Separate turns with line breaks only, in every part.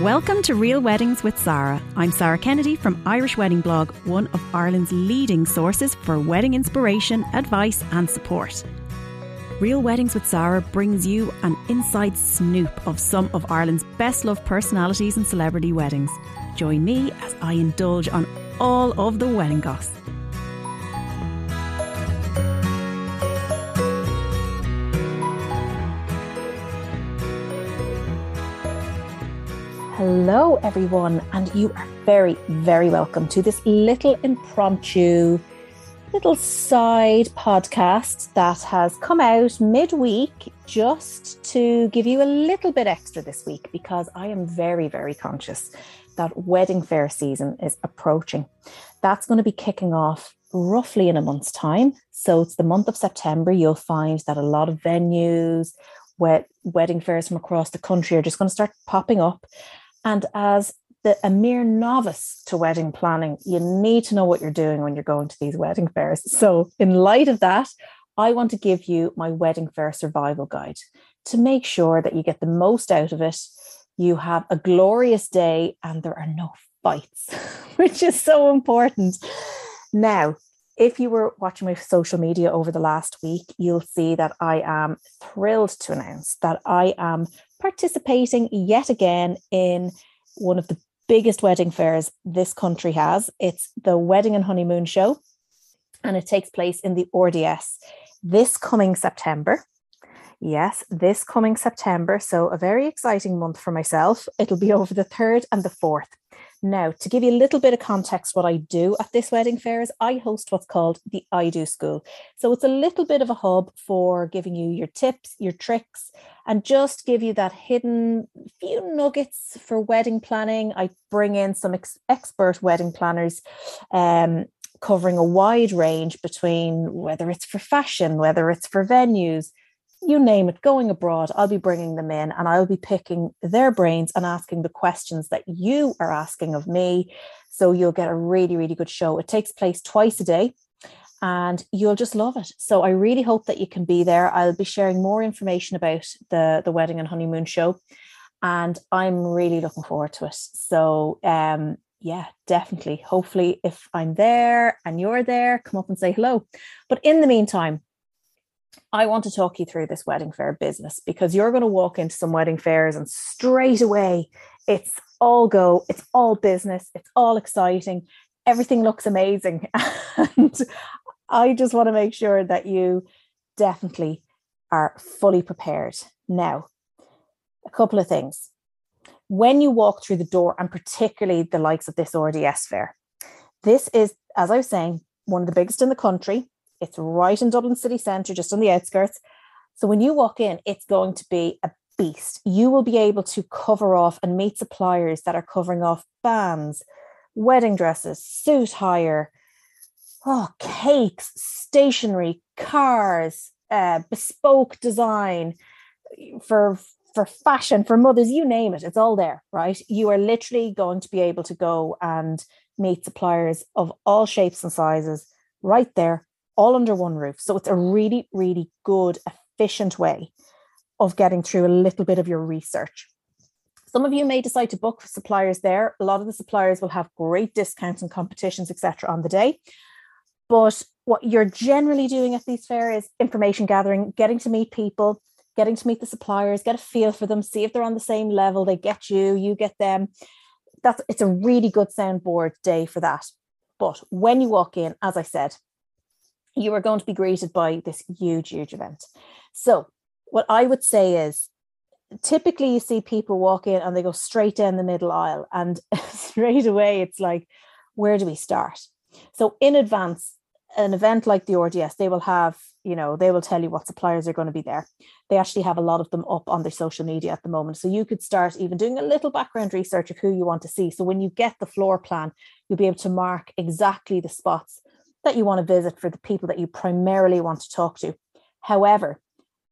Welcome to Real Weddings with Sarah. I'm Sarah Kennedy from Irish Wedding Blog, one of Ireland's leading sources for wedding inspiration, advice, and support. Real Weddings with Sarah brings you an inside snoop of some of Ireland's best loved personalities and celebrity weddings. Join me as I indulge on all of the wedding gossip. Hello, everyone, and you are very, very welcome to this little impromptu, little side podcast that has come out midweek just to give you a little bit extra this week because I am very, very conscious that wedding fair season is approaching. That's going to be kicking off roughly in a month's time. So it's the month of September. You'll find that a lot of venues, wedding fairs from across the country are just going to start popping up. And as the, a mere novice to wedding planning, you need to know what you're doing when you're going to these wedding fairs. So, in light of that, I want to give you my wedding fair survival guide to make sure that you get the most out of it. You have a glorious day and there are no fights, which is so important. Now, if you were watching my social media over the last week, you'll see that I am thrilled to announce that I am participating yet again in one of the biggest wedding fairs this country has. It's the Wedding and Honeymoon Show, and it takes place in the RDS this coming September. Yes, this coming September. So, a very exciting month for myself. It'll be over the 3rd and the 4th. Now, to give you a little bit of context, what I do at this wedding fair is I host what's called the I Do School. So it's a little bit of a hub for giving you your tips, your tricks, and just give you that hidden few nuggets for wedding planning. I bring in some ex- expert wedding planners. Um, covering a wide range between whether it's for fashion, whether it's for venues, you name it, going abroad, I'll be bringing them in and I'll be picking their brains and asking the questions that you are asking of me. So you'll get a really, really good show. It takes place twice a day and you'll just love it. So I really hope that you can be there. I'll be sharing more information about the, the wedding and honeymoon show. And I'm really looking forward to it. So um yeah, definitely. Hopefully, if I'm there and you're there, come up and say hello. But in the meantime, I want to talk you through this wedding fair business because you're going to walk into some wedding fairs and straight away it's all go, it's all business, it's all exciting, everything looks amazing. and I just want to make sure that you definitely are fully prepared. Now, a couple of things. When you walk through the door, and particularly the likes of this RDS fair, this is, as I was saying, one of the biggest in the country. It's right in Dublin city centre, just on the outskirts. So when you walk in, it's going to be a beast. You will be able to cover off and meet suppliers that are covering off bands, wedding dresses, suit hire, oh, cakes, stationery, cars, uh, bespoke design for for fashion, for mothers, you name it, it's all there, right? You are literally going to be able to go and meet suppliers of all shapes and sizes right there all under one roof. So it's a really, really good, efficient way of getting through a little bit of your research. Some of you may decide to book suppliers there. A lot of the suppliers will have great discounts and competitions, etc., on the day. But what you're generally doing at these fairs is information gathering, getting to meet people, getting to meet the suppliers, get a feel for them, see if they're on the same level. They get you, you get them. That's it's a really good soundboard day for that. But when you walk in, as I said, you are going to be greeted by this huge, huge event. So, what I would say is typically you see people walk in and they go straight down the middle aisle, and straight away it's like, where do we start? So, in advance, an event like the RDS, they will have, you know, they will tell you what suppliers are going to be there. They actually have a lot of them up on their social media at the moment. So you could start even doing a little background research of who you want to see. So when you get the floor plan, you'll be able to mark exactly the spots that you want to visit for the people that you primarily want to talk to. However,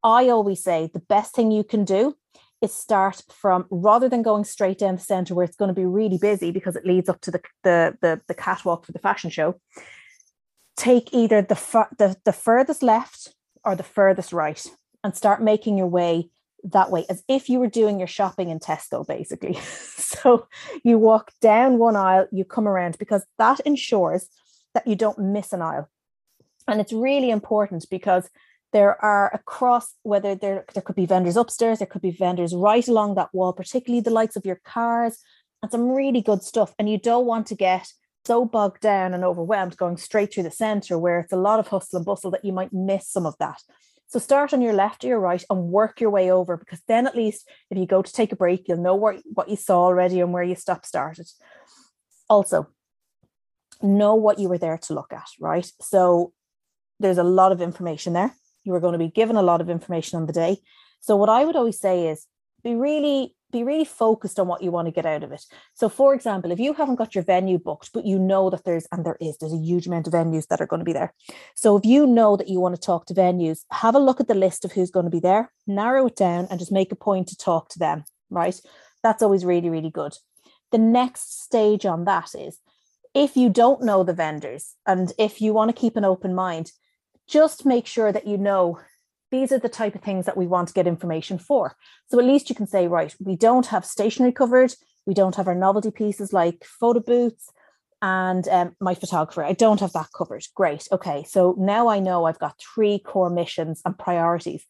I always say the best thing you can do is start from rather than going straight down the center where it's going to be really busy because it leads up to the the the, the catwalk for the fashion show. Take either the, the the furthest left or the furthest right and start making your way that way as if you were doing your shopping in Tesco, basically. so you walk down one aisle, you come around because that ensures that you don't miss an aisle. And it's really important because there are across whether there there could be vendors upstairs, there could be vendors right along that wall, particularly the likes of your cars and some really good stuff. And you don't want to get so bogged down and overwhelmed going straight through the center where it's a lot of hustle and bustle that you might miss some of that. So start on your left or your right and work your way over because then at least if you go to take a break, you'll know where, what you saw already and where you stop started. Also, know what you were there to look at, right? So there's a lot of information there. You are going to be given a lot of information on the day. So what I would always say is be really be really focused on what you want to get out of it. So, for example, if you haven't got your venue booked, but you know that there's, and there is, there's a huge amount of venues that are going to be there. So, if you know that you want to talk to venues, have a look at the list of who's going to be there, narrow it down, and just make a point to talk to them, right? That's always really, really good. The next stage on that is if you don't know the vendors and if you want to keep an open mind, just make sure that you know these are the type of things that we want to get information for. So at least you can say, right, we don't have stationery covered, we don't have our novelty pieces like photo booths and um, my photographer. I don't have that covered. Great. Okay. So now I know I've got three core missions and priorities.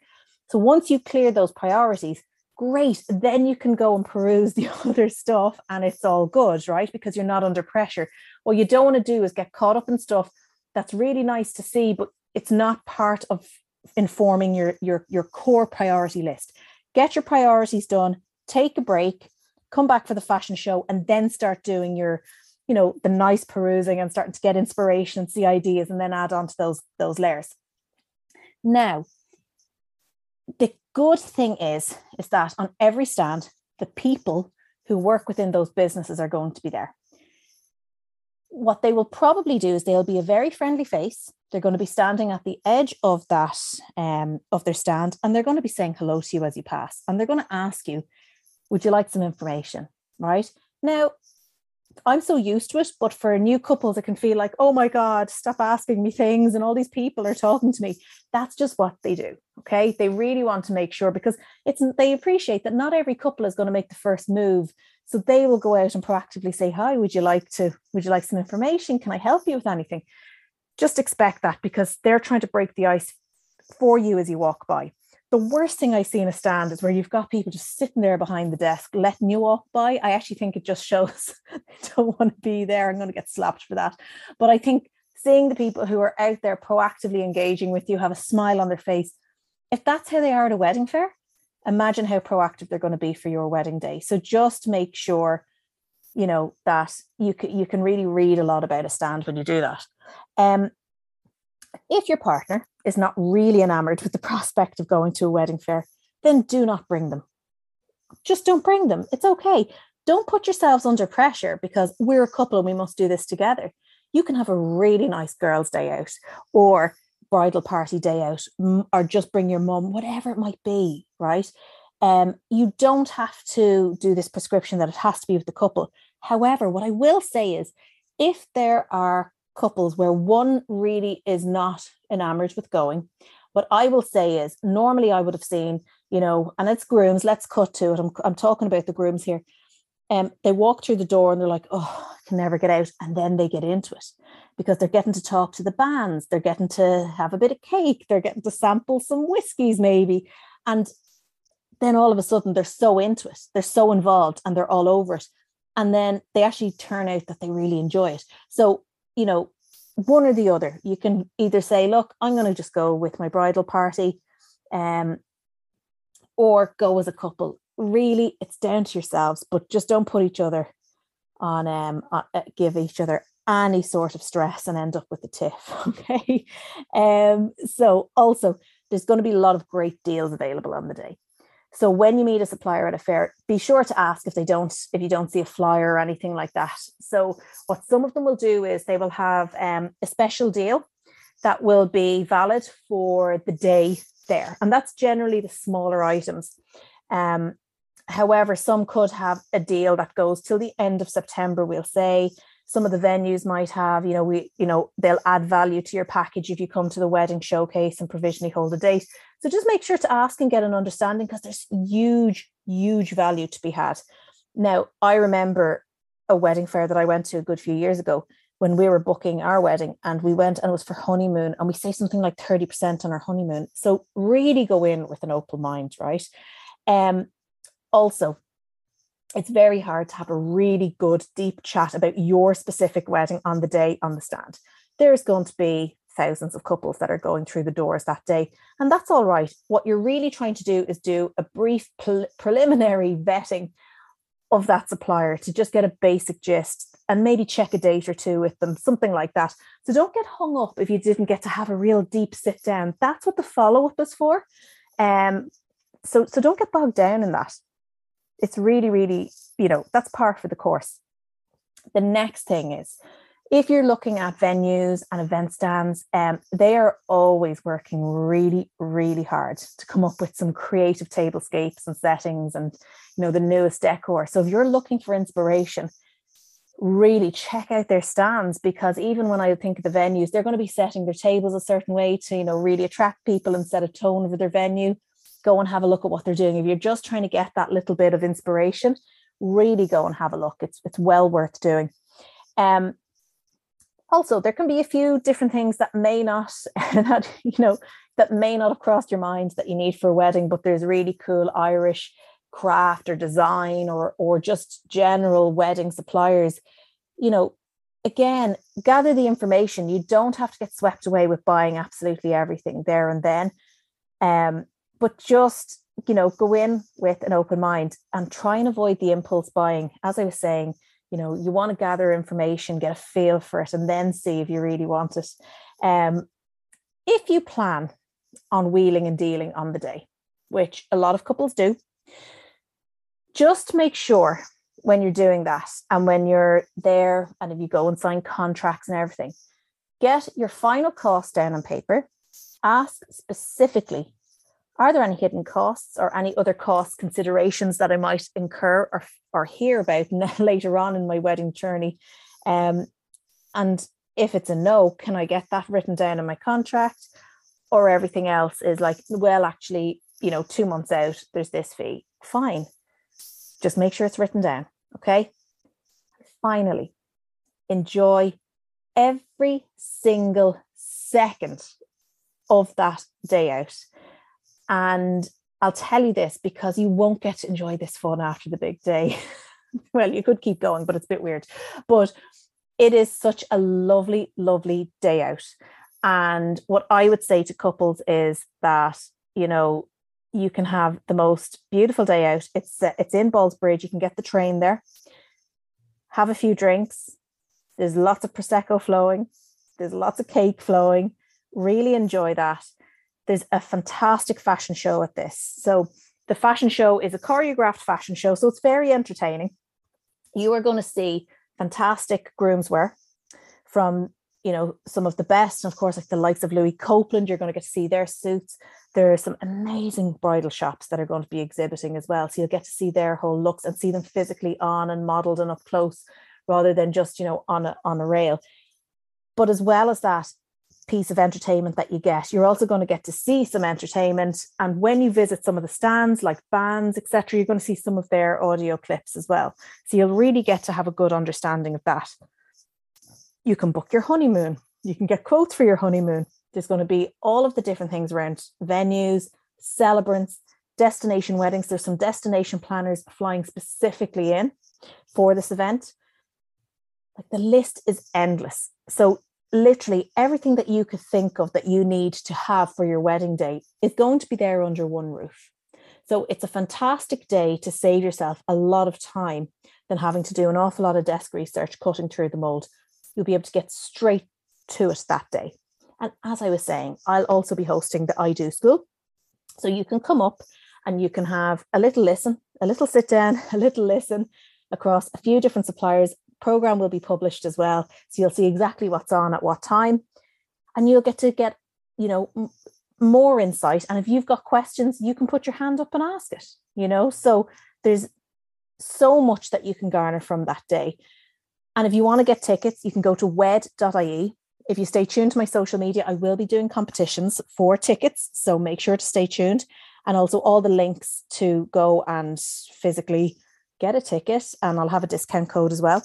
So once you clear those priorities, great. Then you can go and peruse the other stuff and it's all good, right? Because you're not under pressure. What you don't want to do is get caught up in stuff that's really nice to see, but it's not part of informing your your your core priority list get your priorities done take a break come back for the fashion show and then start doing your you know the nice perusing and starting to get inspiration see ideas and then add on to those those layers now good thing is is that on every stand the people who work within those businesses are going to be there. What they will probably do is they'll be a very friendly face. They're going to be standing at the edge of that um, of their stand and they're going to be saying hello to you as you pass and they're going to ask you would you like some information? Right? Now i'm so used to it but for new couples it can feel like oh my god stop asking me things and all these people are talking to me. That's just what they do okay? They really want to make sure because it's they appreciate that not every couple is going to make the first move so they will go out and proactively say hi would you like to would you like some information? Can i help you with anything? Just expect that because they're trying to break the ice for you as you walk by. The worst thing I see in a stand is where you've got people just sitting there behind the desk, letting you walk by. I actually think it just shows they don't want to be there. I'm going to get slapped for that. But I think seeing the people who are out there proactively engaging with you have a smile on their face, if that's how they are at a wedding fair, imagine how proactive they're going to be for your wedding day. So just make sure you know that you can you can really read a lot about a stand when you do that um if your partner is not really enamored with the prospect of going to a wedding fair then do not bring them. Just don't bring them. It's okay. Don't put yourselves under pressure because we're a couple and we must do this together. You can have a really nice girls day out or bridal party day out or just bring your mum whatever it might be right? Um, you don't have to do this prescription that it has to be with the couple. However, what I will say is if there are couples where one really is not enamored with going, what I will say is normally I would have seen, you know, and it's grooms, let's cut to it. I'm, I'm talking about the grooms here. Um, they walk through the door and they're like, oh, I can never get out. And then they get into it because they're getting to talk to the bands, they're getting to have a bit of cake, they're getting to sample some whiskies, maybe. And then all of a sudden they're so into it, they're so involved and they're all over it. And then they actually turn out that they really enjoy it. So, you know, one or the other, you can either say, look, I'm going to just go with my bridal party, um, or go as a couple. Really, it's down to yourselves, but just don't put each other on, um, uh, give each other any sort of stress and end up with the tiff. Okay. Um, so also there's going to be a lot of great deals available on the day. So when you meet a supplier at a fair, be sure to ask if they don't, if you don't see a flyer or anything like that. So what some of them will do is they will have um, a special deal that will be valid for the day there, and that's generally the smaller items. Um, however, some could have a deal that goes till the end of September. We'll say some of the venues might have you know we you know they'll add value to your package if you come to the wedding showcase and provisionally hold a date. So just make sure to ask and get an understanding because there's huge huge value to be had. Now i remember a wedding fair that i went to a good few years ago when we were booking our wedding and we went and it was for honeymoon and we say something like 30% on our honeymoon. So really go in with an open mind right? Um also it's very hard to have a really good deep chat about your specific wedding on the day on the stand there's going to be thousands of couples that are going through the doors that day and that's all right what you're really trying to do is do a brief pre- preliminary vetting of that supplier to just get a basic gist and maybe check a date or two with them, something like that. So don't get hung up if you didn't get to have a real deep sit down. That's what the follow up is for. Um, so so don't get bogged down in that. It's really, really, you know, that's par for the course. The next thing is if you're looking at venues and event stands, um, they are always working really, really hard to come up with some creative tablescapes and settings and you know the newest decor. So if you're looking for inspiration, really check out their stands because even when I think of the venues, they're going to be setting their tables a certain way to you know really attract people and set a tone for their venue. Go and have a look at what they're doing. If you're just trying to get that little bit of inspiration, really go and have a look. It's it's well worth doing. Um, also there can be a few different things that may not that you know that may not have crossed your mind that you need for a wedding but there's really cool irish craft or design or or just general wedding suppliers you know again gather the information you don't have to get swept away with buying absolutely everything there and then um but just you know go in with an open mind and try and avoid the impulse buying. As i was saying you know you want to gather information get a feel for it and then see if you really want it. Um, if you plan on wheeling and dealing on the day which a lot of couples do just make sure when you're doing that and when you're there and if you go and sign contracts and everything get your final cost down on paper. Ask specifically are there any hidden costs or any other cost considerations that I might incur or, or hear about later on in my wedding journey? Um, and if it's a no, can I get that written down in my contract? Or everything else is like, well, actually, you know, two months out, there's this fee. Fine. Just make sure it's written down. Okay. Finally, enjoy every single second of that day out. And I'll tell you this because you won't get to enjoy this fun after the big day. well, you could keep going, but it's a bit weird. But it is such a lovely, lovely day out. And what I would say to couples is that, you know, you can have the most beautiful day out. It's uh, it's in Ballsbridge. You can get the train there. Have a few drinks. There's lots of prosecco flowing. There's lots of cake flowing. Really enjoy that there's a fantastic fashion show at this. So the fashion show is a choreographed fashion show, so it's very entertaining. You are going to see fantastic groomswear from you know some of the best, and of course, like the likes of Louis Copeland. You're going to get to see their suits. There are some amazing bridal shops that are going to be exhibiting as well, so you'll get to see their whole looks and see them physically on and modelled and up close, rather than just you know on a on a rail. But as well as that, piece of entertainment that you get. You're also going to get to see some entertainment. And when you visit some of the stands like bands, etc., you're going to see some of their audio clips as well. So you'll really get to have a good understanding of that. You can book your honeymoon. You can get quotes for your honeymoon. There's going to be all of the different things around venues, celebrants, destination weddings. There's some destination planners flying specifically in for this event. Like the list is endless. So literally everything that you could think of that you need to have for your wedding day is going to be there under one roof. So it's a fantastic day to save yourself a lot of time than having to do an awful lot of desk research cutting through the mold. You'll be able to get straight to it that day. And as I was saying, I'll also be hosting the I Do School. So you can come up and you can have a little listen, a little sit down, a little listen across a few different suppliers program will be published as well so you'll see exactly what's on at what time and you'll get to get you know m- more insight and if you've got questions you can put your hand up and ask it you know so there's so much that you can garner from that day And if you want to get tickets, you can go to wed.ie. If you stay tuned to my social media, I will be doing competitions for tickets. So make sure to stay tuned. And also all the links to go and physically get a ticket. And I'll have a discount code as well.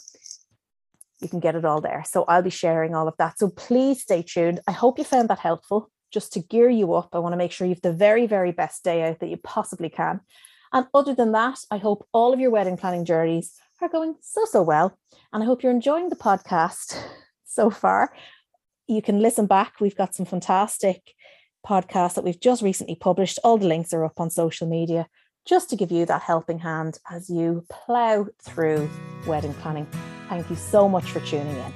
You can get it all there. So I'll be sharing all of that. So please stay tuned. I hope you found that helpful just to gear you up. I want to make sure you have the very, very best day out that you possibly can. And other than that, I hope all of your wedding planning journeys are going so, so well. And I hope you're enjoying the podcast so far. You can listen back. We've got some fantastic podcasts that we've just recently published. All the links are up on social media just to give you that helping hand as you plow through wedding planning. Thank you so much for tuning in.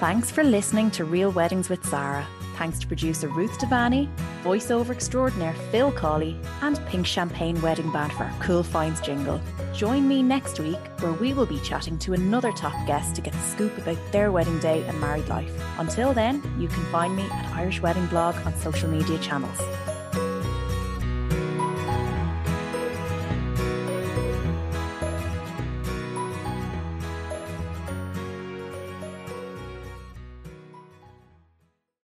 Thanks for listening to Real Weddings with Sarah. Thanks to producer Ruth Devani, voiceover extraordinaire Phil Cawley, and Pink Champagne Wedding Band for our Cool Finds jingle. Join me next week where we will be chatting to another top guest to get the scoop about their wedding day and married life. Until then, you can find me at Irish Wedding Blog on social media channels.